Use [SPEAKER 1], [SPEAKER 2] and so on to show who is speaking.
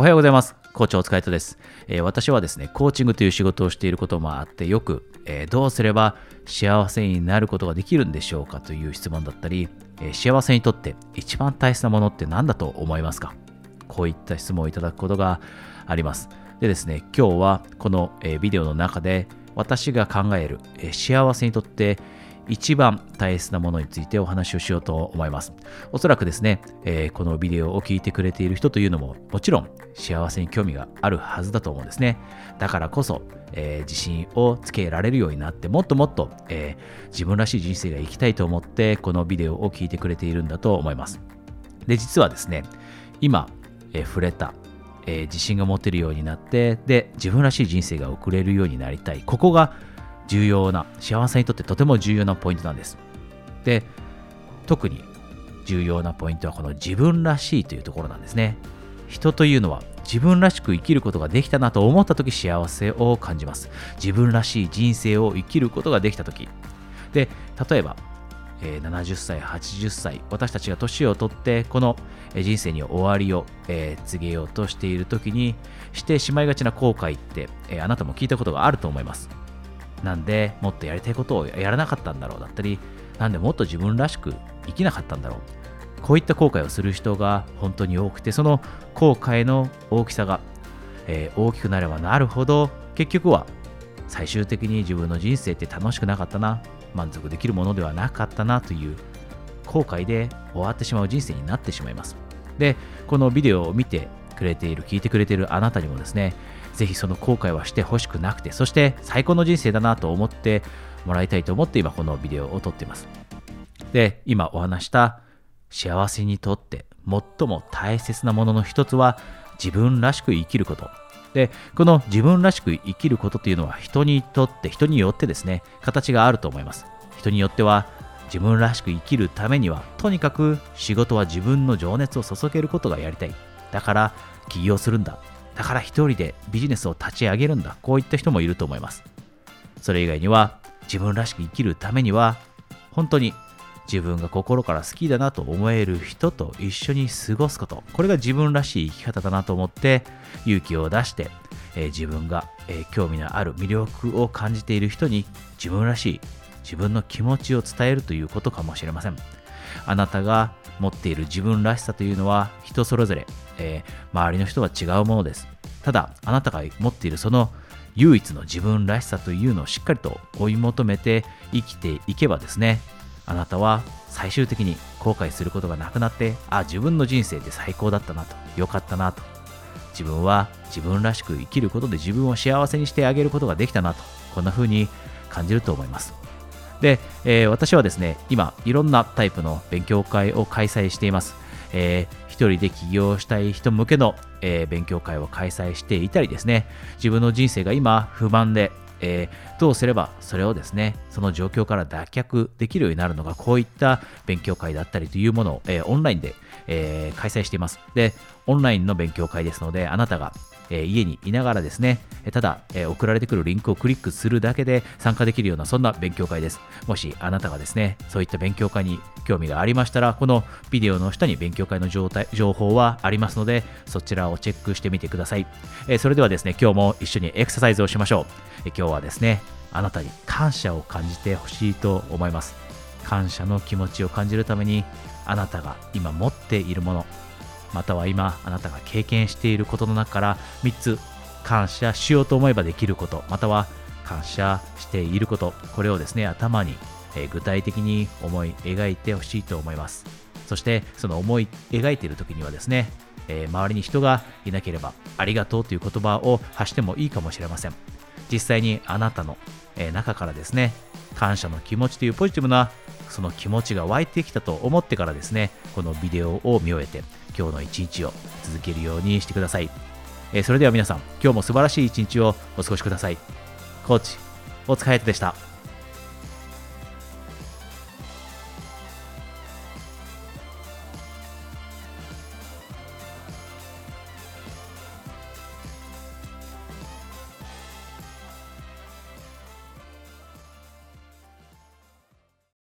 [SPEAKER 1] おはようございます。コーチお疲れ様です、えー、私はですね、コーチングという仕事をしていることもあって、よく、えー、どうすれば幸せになることができるんでしょうかという質問だったり、えー、幸せにとって一番大切なものって何だと思いますかこういった質問をいただくことがあります。でですね、今日はこの、えビデオの中で私が考える、え幸せにとって一番大切なものについてお話をしようと思います。おそらくですね、えー、このビデオを聞いてくれている人というのももちろん幸せに興味があるはずだと思うんですね。だからこそ、えー、自信をつけられるようになってもっともっと、えー、自分らしい人生が生きたいと思ってこのビデオを聞いてくれているんだと思います。で、実はですね、今、え触れたえ、自信が持てるようになってで自分らしい人生が送れるようになりたいここが重要な幸せにとってとても重要なポイントなんです。で特に重要なポイントはこの自分らしいというところなんですね。人というのは自分らしく生きることができたなと思った時幸せを感じます。自分らしい人生を生きることができた時。で例えば70歳、80歳、私たちが年を取って、この人生に終わりを、え告げようとしている時にしてしまいがちな後悔って、えあなたも聞いたことがあると思います。なんでもっとやりたいことをやらなかったんだろうだったり、なんでもっと自分らしく生きなかったんだろう。こういった後悔をする人が本当に多くて、その後悔の大きさが、えー、大きくなればなるほど、結局は最終的に自分の人生って楽しくなかったな、満足できるものではなかったなという後悔で終わってしまう人生になってしまいます。で、このビデオを見てくれている、聞いてくれているあなたにもですね、ぜひその後悔はしてほしくなくて、そして最高の人生だなと思ってもらいたいと思って今このビデオを撮っています。で、今お話した幸せにとって最も大切なものの一つは自分らしく生きること。で、この自分らしく生きることっていうのは人にとって、人によってですね、形があると思います。人によっては自分らしく生きるためには、とにかく仕事は自分の情熱を注げることがやりたい。だから起業するんだ。だから一人でビジネスを立ち上げるんだ。こういった人もいると思います。それ以外には、自分らしく生きるためには、本当に自分が心から好きだなと思える人と一緒に過ごすこと。これが自分らしい生き方だなと思って勇気を出して、えー、自分が、えー、興味のある魅力を感じている人に自分らしい自分の気持ちを伝えるということかもしれません。あなたが持っている自分らしさというのは人それぞれ、えー、周りの人は違うものです。ただ、あなたが持っているその唯一の自分らしさというのをしっかりと追い求めて生きていけばですね、あなたは最終的に後悔することがなくなって、あ、自分の人生って最高だったなと、良かったなと、自分は自分らしく生きることで自分を幸せにしてあげることができたなと、こんな風に感じると思います。で、えー、私はですね、今、いろんなタイプの勉強会を開催しています。えー、一人で起業したい人向けの、えー、勉強会を開催していたりですね、自分の人生が今不満で、えー、どうすればそれをですね、その状況から脱却できるようになるのか、こういった勉強会だったりというものを、えー、オンラインで、えー、開催しています。で、オンラインの勉強会ですので、あなたがえ家にいながらですね、ただ、え送られてくるリンクをクリックするだけで参加できるようなそんな勉強会です。もしあなたがですね、そういった勉強会に興味がありましたら、このビデオの下に勉強会の状態情報はありますので、そちらをチェックしてみてください。えそれではですね、今日も一緒にエクササイズをしましょう。え今日はですね、あなたに感謝を感じてほしいと思います。感謝の気持ちを感じるために、あなたが今持っているもの、または今あなたが経験していることの中から3つ感謝しようと思えばできることまたは感謝していることこれをですね頭に、具体的に思い描いてほしいと思います。そしてその思い描いている時にはですね、え、周りに人がいなければありがとうという言葉を発してもいいかもしれません。実際にあなたの、え中からですね感謝の気持ちというポジティブなその気持ちが湧いてきたと思ってからですねこのビデオを見終えて今日の一日を続けるようにしてください。え、それでは皆さん、今日も素晴らしい一日をお過ごしください。コーチ、お疲れ様でした。